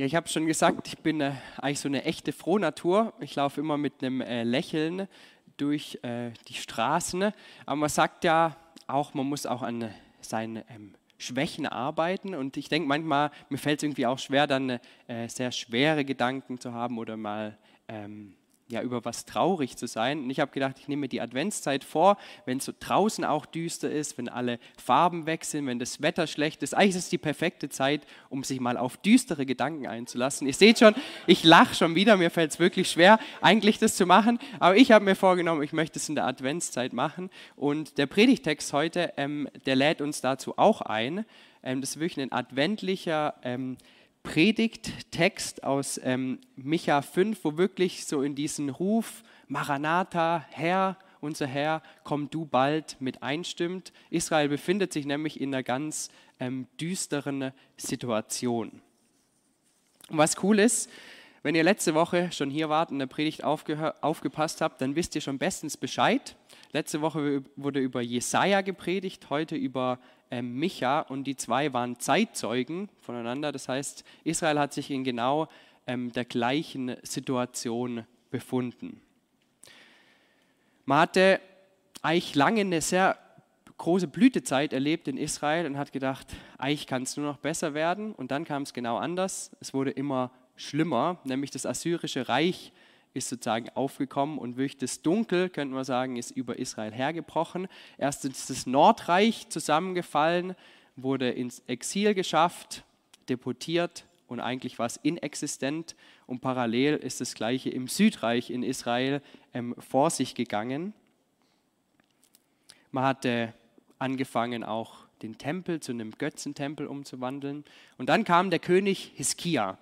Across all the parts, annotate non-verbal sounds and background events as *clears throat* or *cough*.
Ja, ich habe schon gesagt, ich bin äh, eigentlich so eine echte Frohnatur. Ich laufe immer mit einem äh, Lächeln durch äh, die Straßen. Aber man sagt ja auch, man muss auch an seinen ähm, Schwächen arbeiten. Und ich denke manchmal, mir fällt es irgendwie auch schwer, dann äh, sehr schwere Gedanken zu haben oder mal ähm, ja, über was traurig zu sein. Und ich habe gedacht, ich nehme mir die Adventszeit vor, wenn es so draußen auch düster ist, wenn alle Farben wechseln, wenn das Wetter schlecht ist. Eigentlich ist es die perfekte Zeit, um sich mal auf düstere Gedanken einzulassen. Ihr seht schon, ich lache schon wieder, mir fällt es wirklich schwer, eigentlich das zu machen. Aber ich habe mir vorgenommen, ich möchte es in der Adventszeit machen. Und der Predigtext heute, ähm, der lädt uns dazu auch ein. Ähm, das ist wirklich ein adventlicher ähm, Predigttext aus ähm, Micha 5, wo wirklich so in diesen Ruf, Maranatha, Herr, unser Herr, komm du bald mit einstimmt. Israel befindet sich nämlich in einer ganz ähm, düsteren Situation. Und was cool ist, wenn ihr letzte Woche schon hier wart und der Predigt aufgepasst habt, dann wisst ihr schon bestens Bescheid. Letzte Woche wurde über Jesaja gepredigt, heute über ähm, Micha und die zwei waren Zeitzeugen voneinander. Das heißt, Israel hat sich in genau ähm, der gleichen Situation befunden. Man hatte eigentlich lange eine sehr große Blütezeit erlebt in Israel und hat gedacht, eigentlich kann es nur noch besser werden. Und dann kam es genau anders. Es wurde immer schlimmer, nämlich das assyrische Reich ist sozusagen aufgekommen und wirklich das Dunkel, könnte man sagen, ist über Israel hergebrochen. Erst ist das Nordreich zusammengefallen, wurde ins Exil geschafft, deportiert und eigentlich war es inexistent. Und parallel ist das Gleiche im Südreich in Israel ähm, vor sich gegangen. Man hatte angefangen, auch den Tempel zu einem Götzentempel umzuwandeln. Und dann kam der König Hiskia.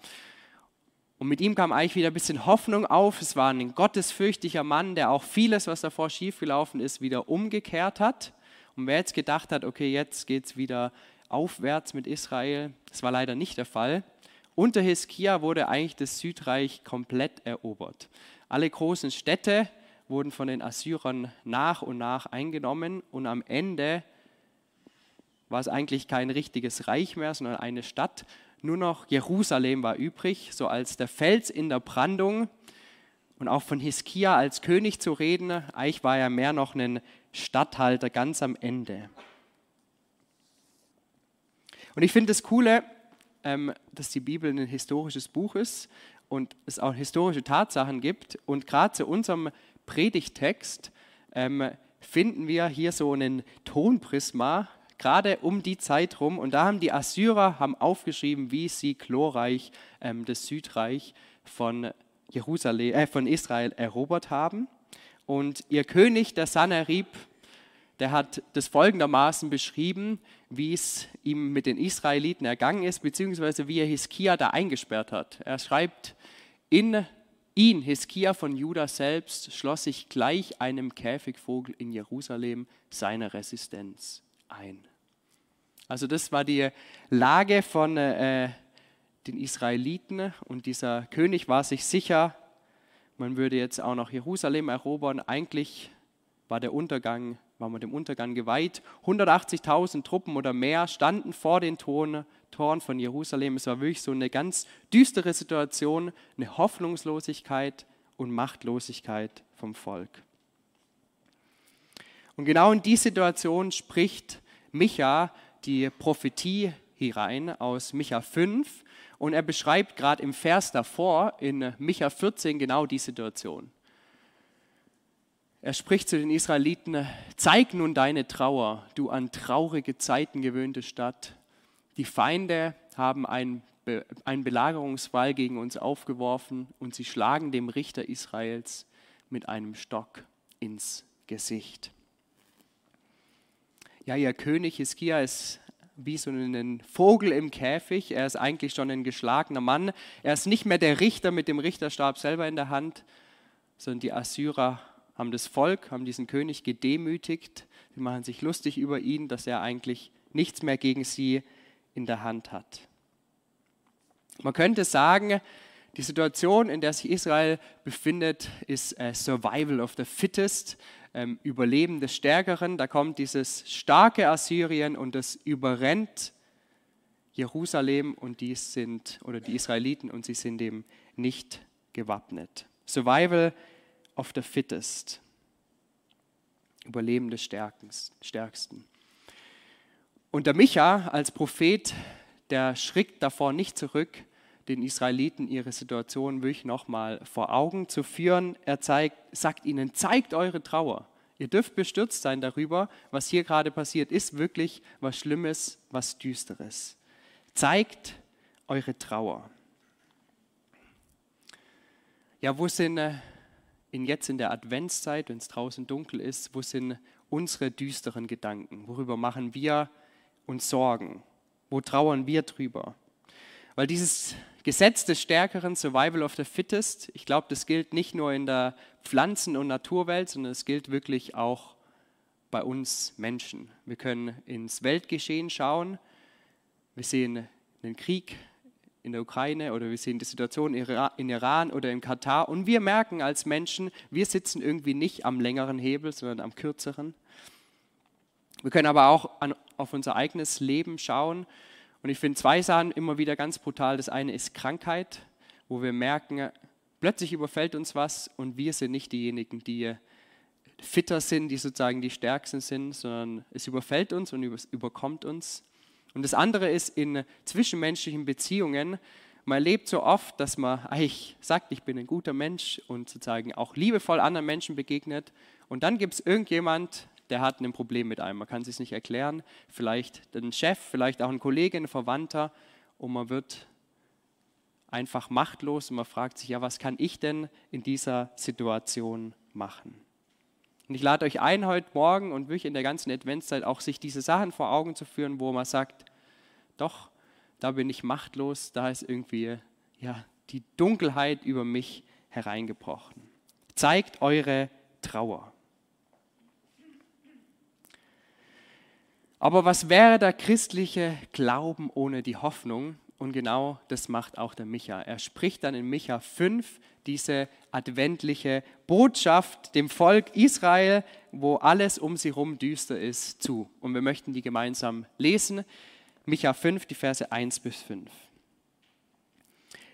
Und mit ihm kam eigentlich wieder ein bisschen Hoffnung auf. Es war ein gottesfürchtiger Mann, der auch vieles, was davor schiefgelaufen ist, wieder umgekehrt hat. Und wer jetzt gedacht hat, okay, jetzt geht es wieder aufwärts mit Israel, das war leider nicht der Fall. Unter Hiskia wurde eigentlich das Südreich komplett erobert. Alle großen Städte wurden von den Assyrern nach und nach eingenommen und am Ende war es eigentlich kein richtiges Reich mehr, sondern eine Stadt nur noch Jerusalem war übrig, so als der Fels in der Brandung. Und auch von Hiskia als König zu reden, eigentlich war er mehr noch ein Statthalter ganz am Ende. Und ich finde das Coole, ähm, dass die Bibel ein historisches Buch ist und es auch historische Tatsachen gibt. Und gerade zu unserem Predigtext ähm, finden wir hier so einen Tonprisma, gerade um die Zeit rum. Und da haben die Assyrer haben aufgeschrieben, wie sie glorreich ähm, das Südreich von, Jerusalem, äh, von Israel erobert haben. Und ihr König, der Sanherib, der hat das folgendermaßen beschrieben, wie es ihm mit den Israeliten ergangen ist, beziehungsweise wie er Hiskia da eingesperrt hat. Er schreibt, in ihn, Hiskia von Juda selbst, schloss sich gleich einem Käfigvogel in Jerusalem seine Resistenz ein. Also das war die Lage von äh, den Israeliten und dieser König war sich sicher, man würde jetzt auch noch Jerusalem erobern. Eigentlich war der Untergang, war man dem Untergang geweiht. 180.000 Truppen oder mehr standen vor den Toren, Toren von Jerusalem. Es war wirklich so eine ganz düstere Situation, eine Hoffnungslosigkeit und Machtlosigkeit vom Volk. Und genau in die Situation spricht Micha die Prophetie hinein aus Micha 5 und er beschreibt gerade im Vers davor, in Micha 14, genau die Situation. Er spricht zu den Israeliten, zeig nun deine Trauer, du an traurige Zeiten gewöhnte Stadt. Die Feinde haben einen, Be einen Belagerungswall gegen uns aufgeworfen und sie schlagen dem Richter Israels mit einem Stock ins Gesicht. Ja, ihr König Hiskia ist wie so ein Vogel im Käfig. Er ist eigentlich schon ein geschlagener Mann. Er ist nicht mehr der Richter mit dem Richterstab selber in der Hand, sondern die Assyrer haben das Volk, haben diesen König gedemütigt. Sie machen sich lustig über ihn, dass er eigentlich nichts mehr gegen sie in der Hand hat. Man könnte sagen, die Situation, in der sich Israel befindet, ist Survival of the Fittest ähm, Überleben des Stärkeren. Da kommt dieses starke Assyrien und das überrennt Jerusalem und die sind, oder die Israeliten und sie sind dem nicht gewappnet. Survival of the fittest. Überleben des Stärksten. Und der Micha als Prophet, der schrickt davor nicht zurück, den Israeliten ihre Situation wirklich nochmal vor Augen zu führen. Er zeigt, sagt ihnen, zeigt eure Trauer. Ihr dürft bestürzt sein darüber, was hier gerade passiert ist, wirklich was Schlimmes, was Düsteres. Zeigt eure Trauer. Ja, wo sind äh, in jetzt in der Adventszeit, wenn es draußen dunkel ist, wo sind unsere düsteren Gedanken? Worüber machen wir uns Sorgen? Wo trauern wir drüber? Weil dieses Gesetz des Stärkeren, Survival of the Fittest, ich glaube, das gilt nicht nur in der Pflanzen- und Naturwelt, sondern es gilt wirklich auch bei uns Menschen. Wir können ins Weltgeschehen schauen. Wir sehen den Krieg in der Ukraine oder wir sehen die Situation in Iran oder in Katar und wir merken als Menschen, wir sitzen irgendwie nicht am längeren Hebel, sondern am kürzeren. Wir können aber auch an, auf unser eigenes Leben schauen und ich finde zwei Sachen immer wieder ganz brutal. Das eine ist Krankheit, wo wir merken, plötzlich überfällt uns was und wir sind nicht diejenigen, die fitter sind, die sozusagen die stärksten sind, sondern es überfällt uns und überkommt uns. Und das andere ist in zwischenmenschlichen Beziehungen. Man erlebt so oft, dass man eigentlich sagt, ich bin ein guter Mensch und sozusagen auch liebevoll anderen Menschen begegnet. Und dann gibt es irgendjemand, der hat ein Problem mit einem. Man kann es sich nicht erklären. Vielleicht ein Chef, vielleicht auch ein Kollege, ein Verwandter. Und man wird einfach machtlos und man fragt sich, ja, was kann ich denn in dieser Situation machen? Und ich lade euch ein, heute Morgen und wirklich in der ganzen Adventszeit auch sich diese Sachen vor Augen zu führen, wo man sagt, doch, da bin ich machtlos, da ist irgendwie ja, die Dunkelheit über mich hereingebrochen. Zeigt eure Trauer. Aber was wäre der christliche Glauben ohne die Hoffnung? Und genau das macht auch der Micha. Er spricht dann in Micha 5 diese adventliche Botschaft dem Volk Israel, wo alles um sie herum düster ist, zu. Und wir möchten die gemeinsam lesen. Micha 5, die Verse 1 bis 5.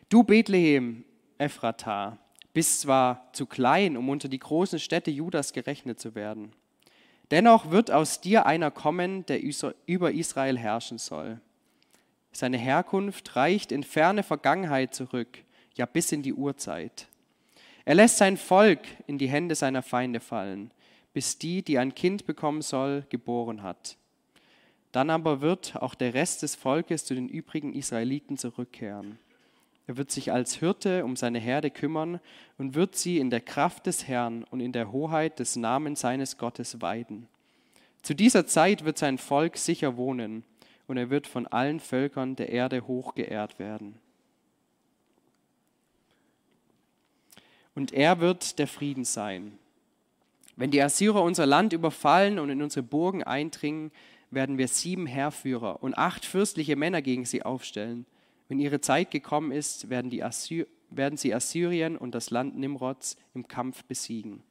Du Bethlehem, Ephrata, bist zwar zu klein, um unter die großen Städte Judas gerechnet zu werden Dennoch wird aus dir einer kommen, der über Israel herrschen soll. Seine Herkunft reicht in ferne Vergangenheit zurück, ja bis in die Urzeit. Er lässt sein Volk in die Hände seiner Feinde fallen, bis die, die ein Kind bekommen soll, geboren hat. Dann aber wird auch der Rest des Volkes zu den übrigen Israeliten zurückkehren. Er wird sich als Hirte um seine Herde kümmern und wird sie in der Kraft des Herrn und in der Hoheit des Namens seines Gottes weiden. Zu dieser Zeit wird sein Volk sicher wohnen und er wird von allen Völkern der Erde hoch geehrt werden. Und er wird der Frieden sein. Wenn die Assyrer unser Land überfallen und in unsere Burgen eindringen, werden wir sieben Heerführer und acht fürstliche Männer gegen sie aufstellen. Wenn ihre Zeit gekommen ist, werden, werden sie Assyrien und das Land Nimrods im Kampf besiegen.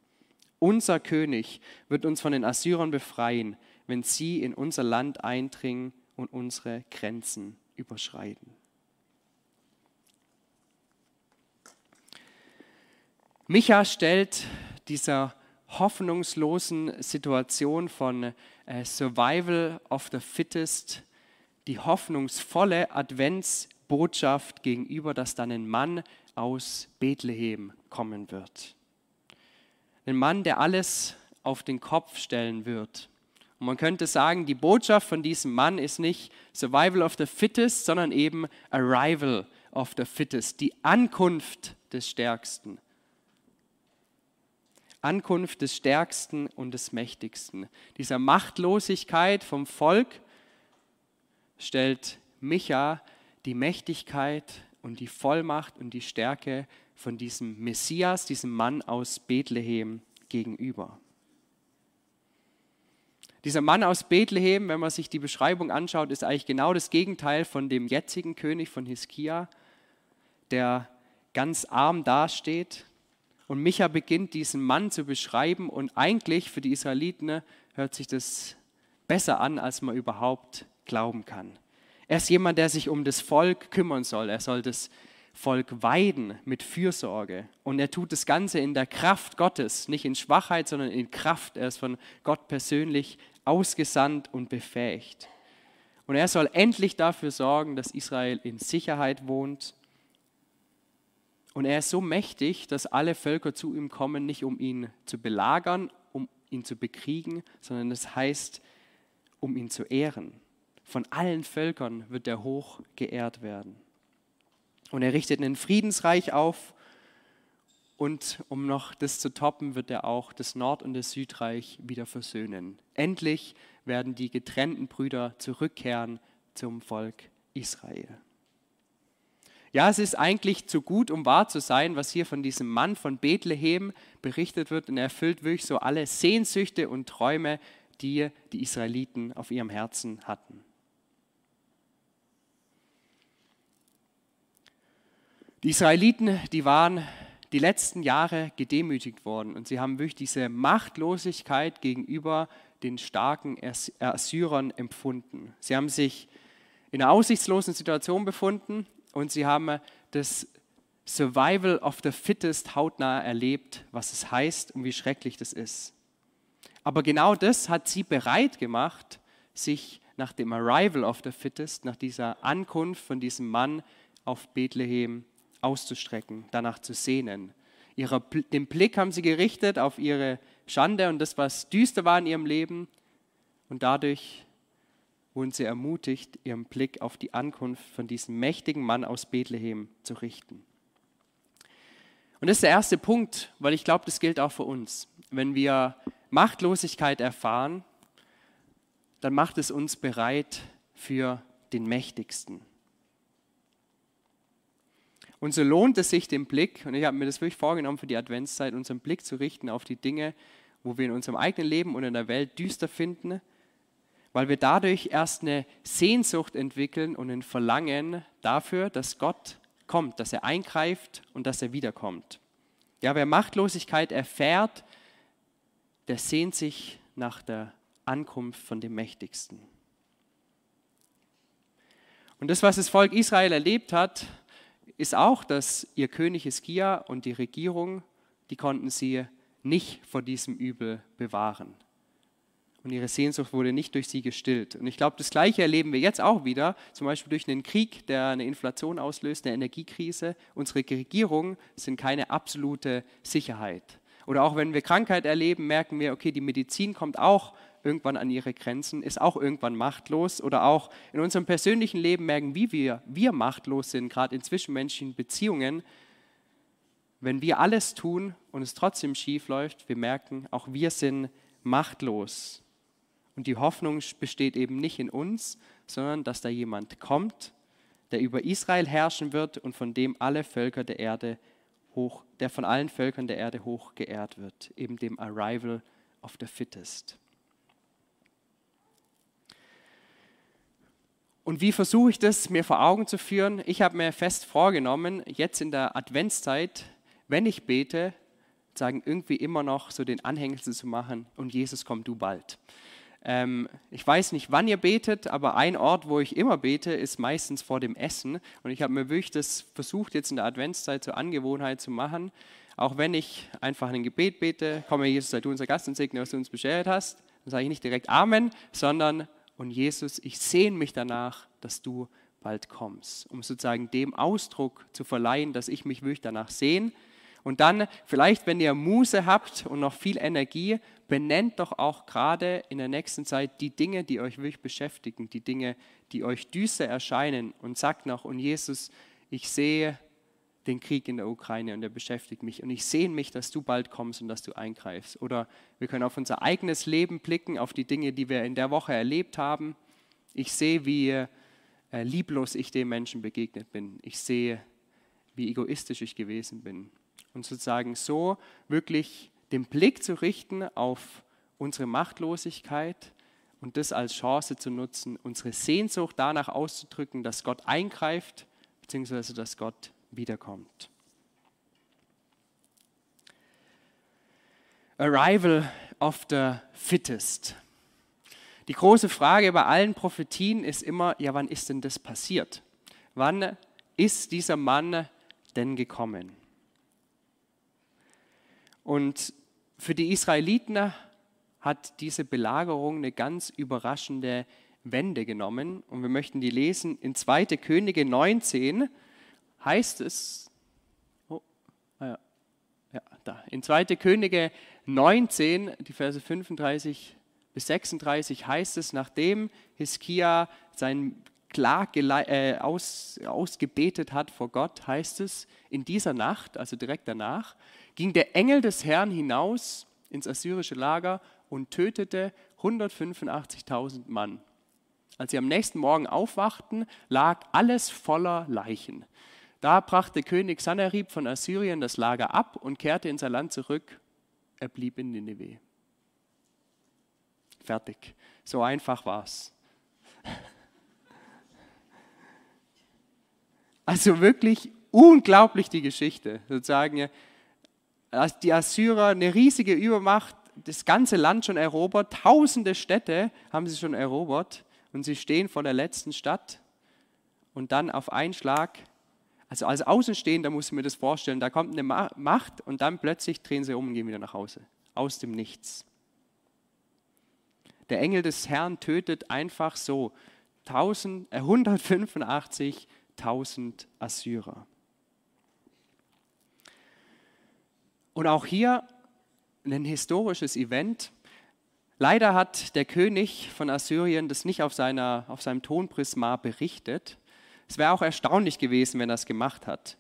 Unser König wird uns von den Assyrern befreien, wenn sie in unser Land eindringen und unsere Grenzen überschreiten. Micha stellt dieser hoffnungslosen Situation von äh, Survival of the Fittest die hoffnungsvolle Advents Botschaft gegenüber, dass dann ein Mann aus Bethlehem kommen wird. Ein Mann, der alles auf den Kopf stellen wird. Und man könnte sagen, die Botschaft von diesem Mann ist nicht Survival of the Fittest, sondern eben Arrival of the Fittest, die Ankunft des Stärksten. Ankunft des Stärksten und des Mächtigsten. Dieser Machtlosigkeit vom Volk stellt Micha die Mächtigkeit und die Vollmacht und die Stärke von diesem Messias, diesem Mann aus Bethlehem gegenüber. Dieser Mann aus Bethlehem, wenn man sich die Beschreibung anschaut, ist eigentlich genau das Gegenteil von dem jetzigen König von Hiskia, der ganz arm dasteht. Und Micha beginnt diesen Mann zu beschreiben und eigentlich für die Israeliten hört sich das besser an, als man überhaupt glauben kann. Er ist jemand, der sich um das Volk kümmern soll. Er soll das Volk weiden mit Fürsorge. Und er tut das Ganze in der Kraft Gottes, nicht in Schwachheit, sondern in Kraft. Er ist von Gott persönlich ausgesandt und befähigt. Und er soll endlich dafür sorgen, dass Israel in Sicherheit wohnt. Und er ist so mächtig, dass alle Völker zu ihm kommen, nicht um ihn zu belagern, um ihn zu bekriegen, sondern das heißt, um ihn zu ehren. Von allen Völkern wird er hoch geehrt werden. Und er richtet ein Friedensreich auf. Und um noch das zu toppen, wird er auch das Nord- und das Südreich wieder versöhnen. Endlich werden die getrennten Brüder zurückkehren zum Volk Israel. Ja, es ist eigentlich zu gut, um wahr zu sein, was hier von diesem Mann von Bethlehem berichtet wird und er erfüllt wirklich so alle Sehnsüchte und Träume, die die Israeliten auf ihrem Herzen hatten. Die Israeliten, die waren die letzten Jahre gedemütigt worden und sie haben wirklich diese Machtlosigkeit gegenüber den starken Assyrern empfunden. Sie haben sich in einer aussichtslosen Situation befunden und sie haben das Survival of the Fittest hautnah erlebt, was es heißt und wie schrecklich das ist. Aber genau das hat sie bereit gemacht, sich nach dem Arrival of the Fittest, nach dieser Ankunft von diesem Mann auf Bethlehem auszustrecken, danach zu sehnen. Ihre, den Blick haben sie gerichtet auf ihre Schande und das, was düster war in ihrem Leben. Und dadurch wurden sie ermutigt, ihren Blick auf die Ankunft von diesem mächtigen Mann aus Bethlehem zu richten. Und das ist der erste Punkt, weil ich glaube, das gilt auch für uns. Wenn wir Machtlosigkeit erfahren, dann macht es uns bereit für den Mächtigsten. Und so lohnt es sich, den Blick, und ich habe mir das wirklich vorgenommen für die Adventszeit, unseren Blick zu richten auf die Dinge, wo wir in unserem eigenen Leben und in der Welt düster finden, weil wir dadurch erst eine Sehnsucht entwickeln und ein Verlangen dafür, dass Gott kommt, dass er eingreift und dass er wiederkommt. Ja, wer Machtlosigkeit erfährt, der sehnt sich nach der Ankunft von dem Mächtigsten. Und das, was das Volk Israel erlebt hat, ist auch, dass ihr König Hiskia und die Regierung, die konnten sie nicht vor diesem Übel bewahren. Und ihre Sehnsucht wurde nicht durch sie gestillt. Und ich glaube, das Gleiche erleben wir jetzt auch wieder, zum Beispiel durch einen Krieg, der eine Inflation auslöst, eine Energiekrise. Unsere Regierungen sind keine absolute Sicherheit. Oder auch wenn wir Krankheit erleben, merken wir, okay, die Medizin kommt auch irgendwann an ihre Grenzen, ist auch irgendwann machtlos. Oder auch in unserem persönlichen Leben merken, wie wir, wir machtlos sind, gerade in zwischenmenschlichen Beziehungen. Wenn wir alles tun und es trotzdem schief läuft, wir merken, auch wir sind machtlos. Und die Hoffnung besteht eben nicht in uns, sondern dass da jemand kommt, der über Israel herrschen wird und von dem alle Völker der Erde hoch, der von allen Völkern der Erde hoch geehrt wird, eben dem Arrival of the Fittest. Und wie versuche ich das mir vor Augen zu führen? Ich habe mir fest vorgenommen, jetzt in der Adventszeit, wenn ich bete, sagen irgendwie immer noch so den Anhängsel zu machen und Jesus komm du bald. Ähm, ich weiß nicht, wann ihr betet, aber ein Ort, wo ich immer bete, ist meistens vor dem Essen. Und ich habe mir wirklich das versucht, jetzt in der Adventszeit zur Angewohnheit zu machen. Auch wenn ich einfach ein Gebet bete, komme Jesus, sei du unser Gast und segne, was du uns beschert hast, dann sage ich nicht direkt Amen, sondern und Jesus, ich sehne mich danach, dass du bald kommst, um sozusagen dem Ausdruck zu verleihen, dass ich mich wirklich danach sehne. Und dann vielleicht, wenn ihr Muße habt und noch viel Energie, benennt doch auch gerade in der nächsten Zeit die Dinge, die euch wirklich beschäftigen, die Dinge, die euch düster erscheinen und sagt noch, und Jesus, ich sehe den Krieg in der Ukraine und der beschäftigt mich. Und ich sehne mich, dass du bald kommst und dass du eingreifst. Oder wir können auf unser eigenes Leben blicken, auf die Dinge, die wir in der Woche erlebt haben. Ich sehe, wie äh, lieblos ich dem Menschen begegnet bin. Ich sehe, wie egoistisch ich gewesen bin. Und sozusagen so wirklich den Blick zu richten auf unsere Machtlosigkeit und das als Chance zu nutzen, unsere Sehnsucht danach auszudrücken, dass Gott eingreift, beziehungsweise dass Gott wiederkommt. Arrival of the Fittest. Die große Frage bei allen Prophetien ist immer, ja, wann ist denn das passiert? Wann ist dieser Mann denn gekommen? Und für die Israeliten hat diese Belagerung eine ganz überraschende Wende genommen. Und wir möchten die lesen. In 2. Könige 19 heißt es, oh, ah ja, ja, da. In 2. Könige 19, die Verse 35 bis 36 heißt es, nachdem Hiskia sein Klag äh, aus, ausgebetet hat vor Gott, heißt es, in dieser Nacht, also direkt danach, ging der Engel des Herrn hinaus ins assyrische Lager und tötete 185.000 Mann. Als sie am nächsten Morgen aufwachten, lag alles voller Leichen. Da brachte König Sanherib von Assyrien das Lager ab und kehrte in sein Land zurück. Er blieb in Nineveh. Fertig. So einfach war's. *laughs* Also wirklich unglaublich die Geschichte. Sozusagen, die Assyrer eine riesige Übermacht, das ganze Land schon erobert, tausende Städte haben sie schon erobert und sie stehen vor der letzten Stadt und dann auf einen Schlag, also als Außenstehender muss ich mir das vorstellen, da kommt eine Macht und dann plötzlich drehen sie um und gehen wieder nach Hause, aus dem Nichts. Der Engel des Herrn tötet einfach so 185.000 äh, Assyrer. Und auch hier ein historisches Event. Leider hat der König von Assyrien das nicht auf, seiner, auf seinem Tonprisma berichtet. Es wäre auch erstaunlich gewesen, wenn er es gemacht hat.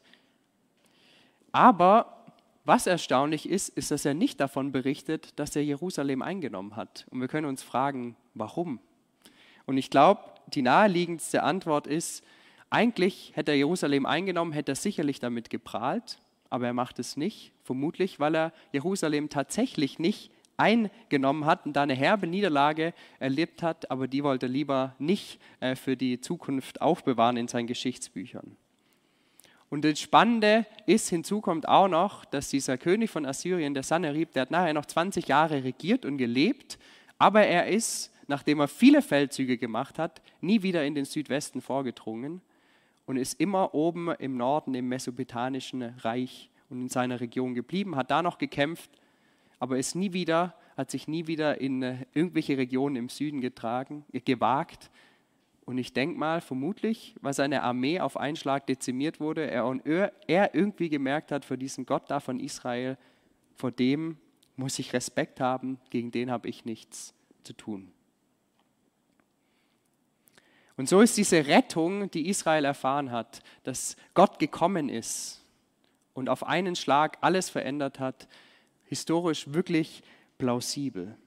Aber was erstaunlich ist, ist, dass er nicht davon berichtet, dass er Jerusalem eingenommen hat. Und wir können uns fragen, warum? Und ich glaube, die naheliegendste Antwort ist, eigentlich hätte er Jerusalem eingenommen, hätte er sicherlich damit geprahlt, aber er macht es nicht, vermutlich weil er Jerusalem tatsächlich nicht eingenommen hat und da eine herbe Niederlage erlebt hat, aber die wollte er lieber nicht äh, für die Zukunft aufbewahren in seinen Geschichtsbüchern. Und das Spannende ist, hinzu kommt auch noch, dass dieser König von Assyrien, der Sanherib, der hat nachher noch 20 Jahre regiert und gelebt, aber er ist, nachdem er viele Feldzüge gemacht hat, nie wieder in den Südwesten vorgedrungen und ist immer oben im Norden im Mesopotamischen Reich und in seiner Region geblieben, hat da noch gekämpft, aber ist nie wieder, hat sich nie wieder in äh, irgendwelche Regionen im Süden getragen, gewagt. Und ich denke mal, vermutlich, weil seine Armee auf einen Schlag dezimiert wurde, er, und er irgendwie gemerkt hat, für diesen Gott da von Israel, vor dem muss ich Respekt haben, gegen den habe ich nichts zu tun. Und so ist diese Rettung, die Israel erfahren hat, dass Gott gekommen ist und auf einen Schlag alles verändert hat, historisch wirklich plausibel.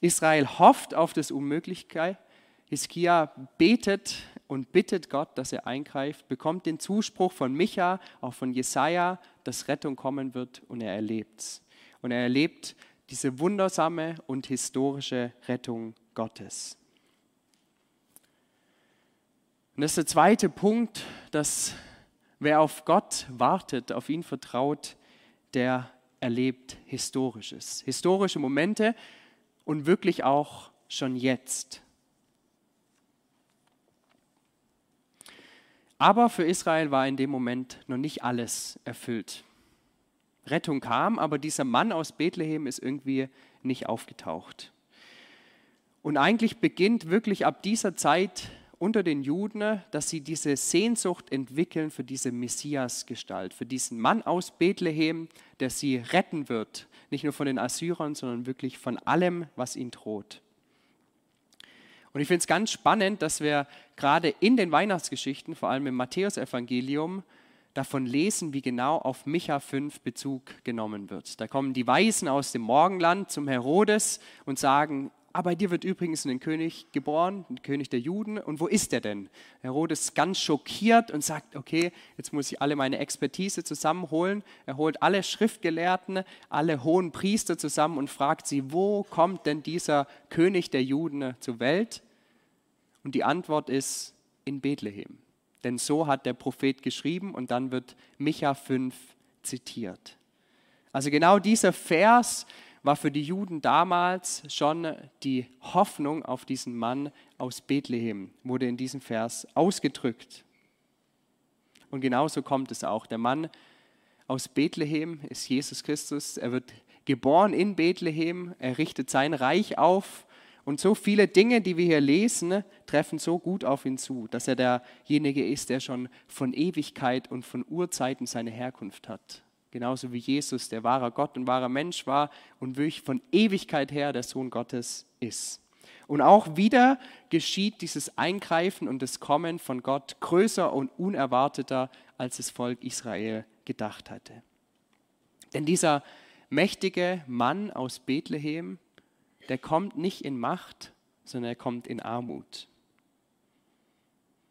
Israel hofft auf das Unmögliche. Hiskia betet und bittet Gott, dass er eingreift, bekommt den Zuspruch von Micha, auch von Jesaja, dass Rettung kommen wird und er erlebt es. Und er erlebt diese wundersame und historische Rettung Gottes. Und das ist der zweite Punkt, dass wer auf Gott wartet, auf ihn vertraut, der erlebt Historisches. Historische Momente und wirklich auch schon jetzt. Aber für Israel war in dem Moment noch nicht alles erfüllt. Rettung kam, aber dieser Mann aus Bethlehem ist irgendwie nicht aufgetaucht. Und eigentlich beginnt wirklich ab dieser Zeit unter den Juden, dass sie diese Sehnsucht entwickeln für diese Messiasgestalt, für diesen Mann aus Bethlehem, der sie retten wird, nicht nur von den Assyrern, sondern wirklich von allem, was ihnen droht. Und ich finde es ganz spannend, dass wir gerade in den Weihnachtsgeschichten, vor allem im Matthäusevangelium, davon lesen, wie genau auf Micha 5 Bezug genommen wird. Da kommen die Weisen aus dem Morgenland zum Herodes und sagen, ah, bei dir wird übrigens ein König geboren, ein König der Juden. Und wo ist er denn? Herodes ist ganz schockiert und sagt, okay, jetzt muss ich alle meine Expertise zusammenholen. Er holt alle Schriftgelehrten, alle hohen Priester zusammen und fragt sie, wo kommt denn dieser König der Juden zur Welt? Und die Antwort ist in Bethlehem. Denn so hat der Prophet geschrieben und dann wird Micha 5 zitiert. Also genau dieser Vers, war für die Juden damals schon die Hoffnung auf diesen Mann aus Bethlehem, wurde in diesem Vers ausgedrückt. Und genauso kommt es auch. Der Mann aus Bethlehem ist Jesus Christus. Er wird geboren in Bethlehem. Er richtet sein Reich auf. Und so viele Dinge, die wir hier lesen, treffen so gut auf ihn zu, dass er derjenige ist, der schon von Ewigkeit und von Urzeiten seine Herkunft hat. Genauso wie Jesus, der wahrer Gott und wahrer Mensch war und wirklich von Ewigkeit her der Sohn Gottes ist. Und auch wieder geschieht dieses Eingreifen und das Kommen von Gott größer und unerwarteter, als das Volk Israel gedacht hatte. Denn dieser mächtige Mann aus Bethlehem, der kommt nicht in Macht, sondern er kommt in Armut.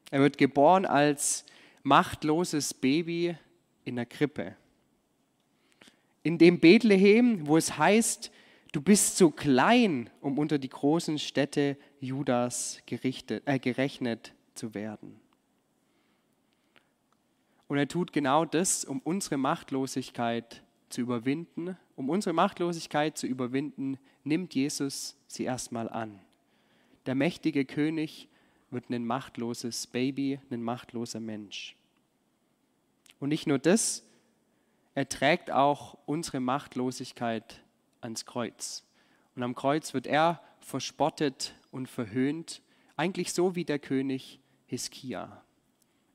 Er wird geboren als machtloses Baby in der Krippe. In dem Bethlehem, wo es heißt, du bist zu klein, um unter die großen Städte Judas gerichtet, äh, gerechnet zu werden. Und er tut genau das, um unsere Machtlosigkeit zu überwinden. Um unsere Machtlosigkeit zu überwinden, nimmt Jesus sie erstmal an. Der mächtige König wird ein machtloses Baby, ein machtloser Mensch. Und nicht nur das, er trägt auch unsere Machtlosigkeit ans Kreuz. Und am Kreuz wird er verspottet und verhöhnt, eigentlich so wie der König Hiskia.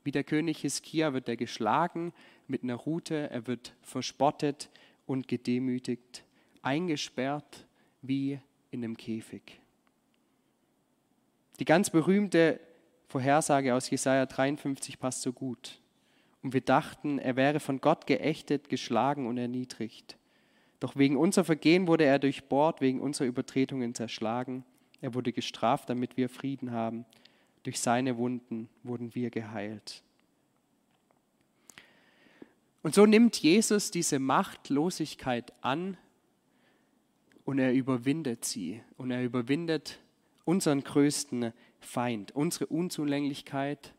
Wie der König Hiskia wird er geschlagen mit einer Rute, er wird verspottet und gedemütigt, eingesperrt wie in einem Käfig. Die ganz berühmte Vorhersage aus Jesaja 53 passt so gut. Und wir dachten, er wäre von Gott geächtet, geschlagen und erniedrigt. Doch wegen unserer Vergehen wurde er durchbohrt, wegen unserer Übertretungen zerschlagen. Er wurde gestraft, damit wir Frieden haben. Durch seine Wunden wurden wir geheilt. Und so nimmt Jesus diese Machtlosigkeit an und er überwindet sie. Und er überwindet unseren größten Feind, unsere Unzulänglichkeit,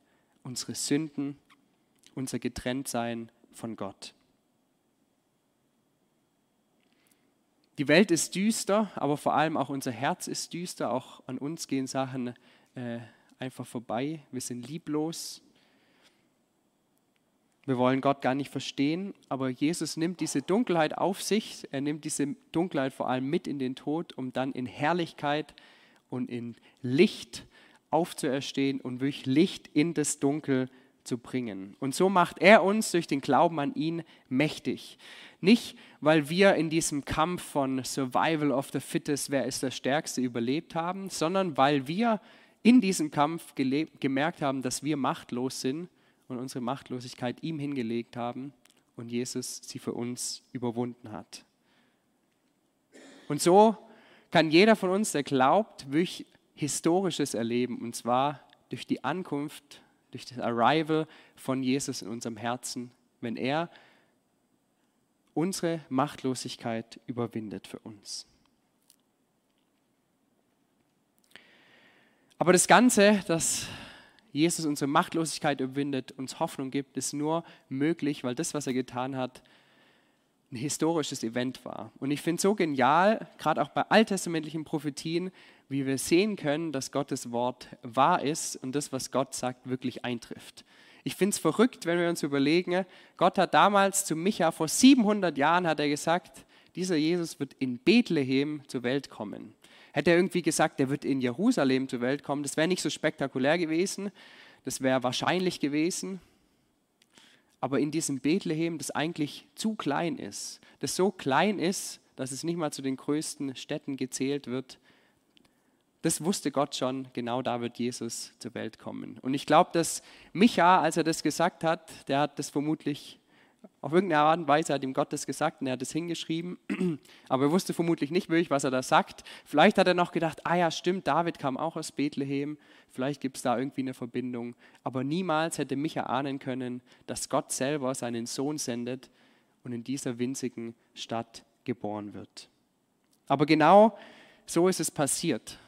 unsere Sünden, unser Getrenntsein von Gott. Die Welt ist düster, aber vor allem auch unser Herz ist düster. Auch an uns gehen Sachen äh, einfach vorbei. Wir sind lieblos. Wir wollen Gott gar nicht verstehen, aber Jesus nimmt diese Dunkelheit auf sich. Er nimmt diese Dunkelheit vor allem mit in den Tod, um dann in Herrlichkeit und in Licht aufzuerstehen und wirklich Licht in das Dunkel zu bringen. Und so macht er uns durch den Glauben an ihn mächtig. Nicht, weil wir in diesem Kampf von Survival of the Fittest, wer ist der Stärkste, überlebt haben, sondern weil wir in diesem Kampf gemerkt haben, dass wir machtlos sind und unsere Machtlosigkeit ihm hingelegt haben und Jesus sie für uns überwunden hat. Und so kann jeder von uns, der glaubt, wirklich Historisches erleben, und zwar durch die Ankunft, durch das Arrival von Jesus in unserem Herzen, wenn er unsere Machtlosigkeit überwindet für uns. Aber das Ganze, dass Jesus unsere Machtlosigkeit überwindet, uns Hoffnung gibt, ist nur möglich, weil das, was er getan hat, ein historisches Event war. Und ich finde es so genial, gerade auch bei alttestamentlichen Prophetien, wie wir sehen können, dass Gottes Wort wahr ist und das, was Gott sagt, wirklich eintrifft. Ich finde es verrückt, wenn wir uns überlegen, Gott hat damals zu Micha vor 700 Jahren hat er gesagt, dieser Jesus wird in Bethlehem zur Welt kommen. Hätte er irgendwie gesagt, er wird in Jerusalem zur Welt kommen, das wäre nicht so spektakulär gewesen, das wäre wahrscheinlich gewesen. Aber in diesem Bethlehem, das eigentlich zu klein ist, das so klein ist, dass es nicht mal zu den größten Städten gezählt wird, das wusste Gott schon, genau da wird Jesus zur Welt kommen. Und ich glaube, dass Micha, als er das gesagt hat, der hat das vermutlich auf irgendeine Art und Weise hat ihm Gott das gesagt und er hat es hingeschrieben, *clears throat* aber er wusste vermutlich nicht wirklich, was er da sagt. Vielleicht hat er noch gedacht, ah ja, stimmt, David kam auch aus Bethlehem, vielleicht gibt es da irgendwie eine Verbindung. Aber niemals hätte Micha ahnen können, dass Gott selber seinen Sohn sendet und in dieser winzigen Stadt geboren wird. Aber genau so ist es passiert.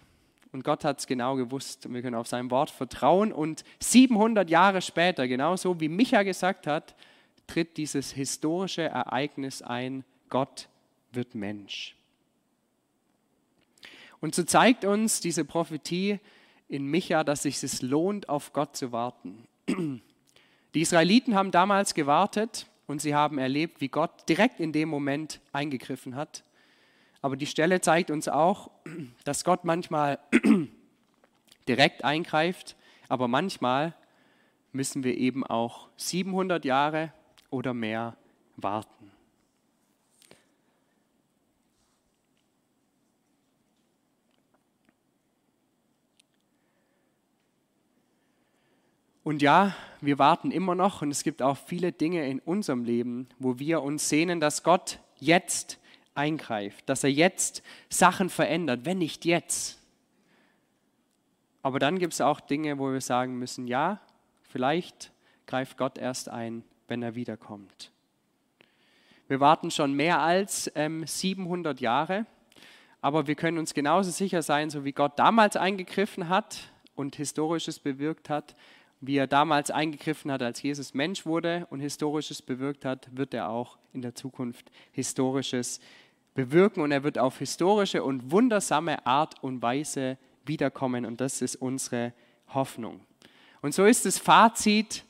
Und Gott hat es genau gewusst. Und wir können auf sein Wort vertrauen. Und 700 Jahre später, genauso wie Micha gesagt hat, tritt dieses historische Ereignis ein, Gott wird Mensch. Und so zeigt uns diese Prophetie in Micha, dass sich es lohnt, auf Gott zu warten. *clears throat* Die Israeliten haben damals gewartet und sie haben erlebt, wie Gott direkt in dem Moment eingegriffen hat. Aber die Stelle zeigt uns auch, *clears throat* dass Gott manchmal *clears throat* direkt eingreift, aber manchmal müssen wir eben auch 700 Jahre oder mehr warten. Und ja, wir warten immer noch und es gibt auch viele Dinge in unserem Leben, wo wir uns sehnen, dass Gott jetzt eingreift, dass er jetzt Sachen verändert, wenn nicht jetzt. Aber dann gibt es auch Dinge, wo wir sagen müssen, ja, vielleicht greift Gott erst ein, wenn er wiederkommt. Wir warten schon mehr als ähm, 700 Jahre, aber wir können uns genauso sicher sein, so wie Gott damals eingegriffen hat und Historisches bewirkt hat, wie er damals eingegriffen hat, als Jesus Mensch wurde und Historisches bewirkt hat, wird er auch in der Zukunft Historisches bewirken und er wird auf historische und wundersame Art und Weise wiederkommen und das ist unsere Hoffnung. Und so ist das Fazit,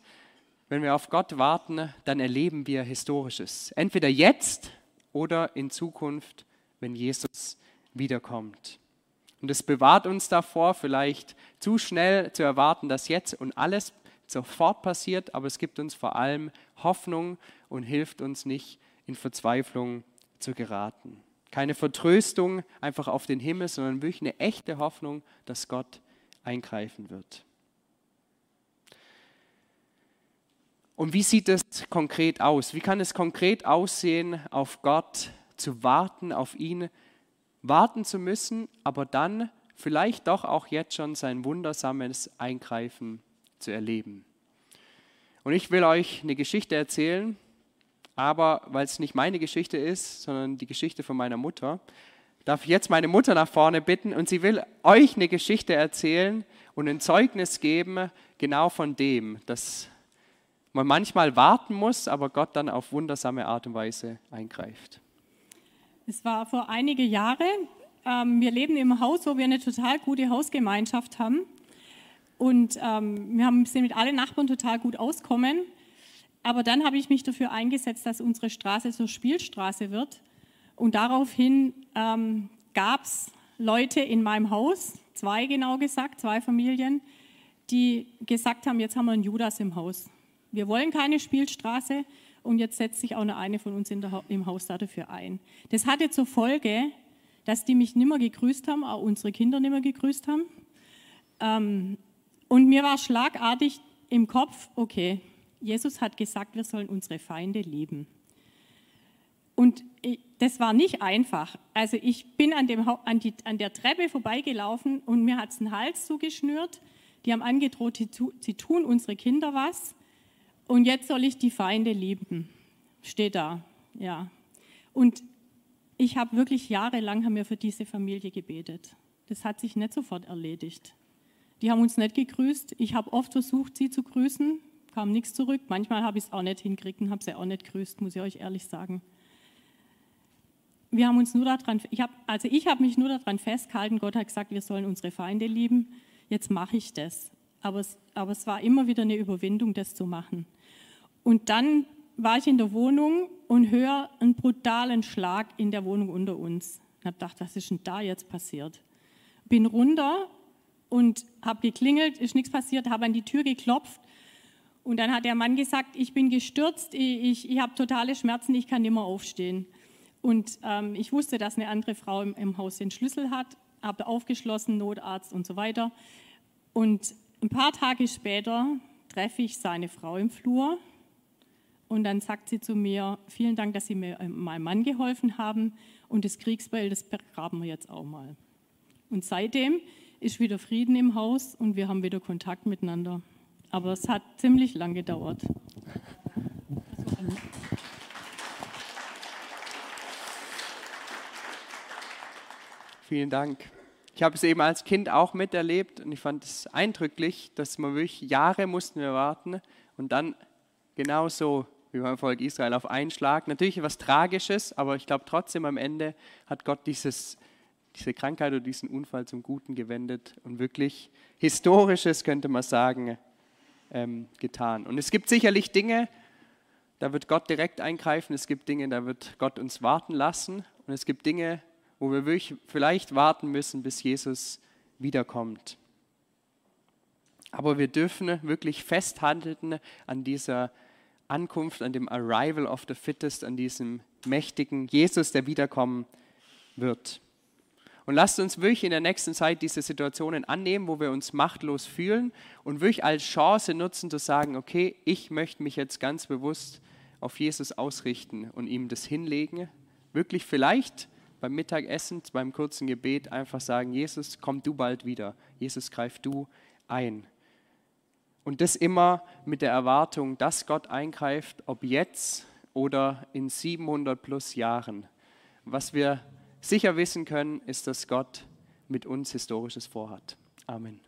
wenn wir auf Gott warten, dann erleben wir Historisches. Entweder jetzt oder in Zukunft, wenn Jesus wiederkommt. Und es bewahrt uns davor, vielleicht zu schnell zu erwarten, dass jetzt und alles sofort passiert, aber es gibt uns vor allem Hoffnung und hilft uns nicht in Verzweiflung zu geraten. Keine Vertröstung einfach auf den Himmel, sondern wirklich eine echte Hoffnung, dass Gott eingreifen wird. Und wie sieht es konkret aus? Wie kann es konkret aussehen, auf Gott zu warten, auf ihn warten zu müssen, aber dann vielleicht doch auch jetzt schon sein wundersames Eingreifen zu erleben? Und ich will euch eine Geschichte erzählen, aber weil es nicht meine Geschichte ist, sondern die Geschichte von meiner Mutter, darf ich jetzt meine Mutter nach vorne bitten und sie will euch eine Geschichte erzählen und ein Zeugnis geben, genau von dem, dass man manchmal warten muss, aber Gott dann auf wundersame Art und Weise eingreift. Es war vor einige Jahre. Ähm, wir leben im Haus, wo wir eine total gute Hausgemeinschaft haben. Und ähm, wir haben, sind mit allen Nachbarn total gut auskommen. Aber dann habe ich mich dafür eingesetzt, dass unsere Straße zur Spielstraße wird. Und daraufhin ähm, gab es Leute in meinem Haus, zwei genau gesagt, zwei Familien, die gesagt haben, jetzt haben wir einen Judas im Haus. Wir wollen keine Spielstraße und jetzt setzt sich auch eine, eine von uns der, im Haus dafür ein. Das hatte zur Folge, dass die mich nimmer gegrüßt haben, auch unsere Kinder nimmer gegrüßt haben. Ähm, und mir war schlagartig im Kopf, okay, Jesus hat gesagt, wir sollen unsere Feinde lieben. Und das war nicht einfach. Also ich bin an, dem, an, die, an der Treppe vorbeigelaufen und mir hat es den Hals zugeschnürt. Die haben angedroht, sie tun unsere Kinder was. Und jetzt soll ich die Feinde lieben. Steht da, ja. Und ich habe wirklich jahrelang haben wir für diese Familie gebetet. Das hat sich nicht sofort erledigt. Die haben uns nicht gegrüßt. Ich habe oft versucht, sie zu grüßen kam nichts zurück. Manchmal habe ich es auch nicht hingekriegt und habe sie auch nicht grüßt, muss ich euch ehrlich sagen. Wir haben uns nur daran, ich hab, also ich habe mich nur daran festgehalten, Gott hat gesagt, wir sollen unsere Feinde lieben. Jetzt mache ich das. Aber es, aber es war immer wieder eine Überwindung, das zu machen. Und dann war ich in der Wohnung und höre einen brutalen Schlag in der Wohnung unter uns. Ich habe gedacht, was ist denn da jetzt passiert? Bin runter und habe geklingelt, ist nichts passiert, habe an die Tür geklopft und dann hat der Mann gesagt, ich bin gestürzt, ich, ich, ich habe totale Schmerzen, ich kann nicht mehr aufstehen. Und ähm, ich wusste, dass eine andere Frau im, im Haus den Schlüssel hat, habe aufgeschlossen, Notarzt und so weiter. Und ein paar Tage später treffe ich seine Frau im Flur und dann sagt sie zu mir, vielen Dank, dass Sie mir äh, meinem Mann geholfen haben und das Kriegsbeil, das begraben wir jetzt auch mal. Und seitdem ist wieder Frieden im Haus und wir haben wieder Kontakt miteinander aber es hat ziemlich lang gedauert. Vielen Dank. Ich habe es eben als Kind auch miterlebt und ich fand es eindrücklich, dass wir wirklich Jahre mussten wir warten und dann genauso wie beim Volk Israel auf einen Schlag. Natürlich etwas Tragisches, aber ich glaube trotzdem am Ende hat Gott dieses, diese Krankheit oder diesen Unfall zum Guten gewendet und wirklich Historisches, könnte man sagen, ähm, getan. Und es gibt sicherlich Dinge, da wird Gott direkt eingreifen, es gibt Dinge, da wird Gott uns warten lassen und es gibt Dinge, wo wir wirklich vielleicht warten müssen, bis Jesus wiederkommt. Aber wir dürfen wirklich festhalten an dieser Ankunft, an dem Arrival of the Fittest, an diesem mächtigen Jesus, der wiederkommen wird. Und lasst uns wirklich in der nächsten Zeit diese Situationen annehmen, wo wir uns machtlos fühlen und wirklich als Chance nutzen zu sagen, okay, ich möchte mich jetzt ganz bewusst auf Jesus ausrichten und ihm das hinlegen. Wirklich vielleicht beim Mittagessen, beim kurzen Gebet einfach sagen, Jesus, komm du bald wieder. Jesus, greif du ein. Und das immer mit der Erwartung, dass Gott eingreift, ob jetzt oder in 700 plus Jahren. Was wir sicher wissen können, ist, dass Gott mit uns Historisches vorhat. Amen.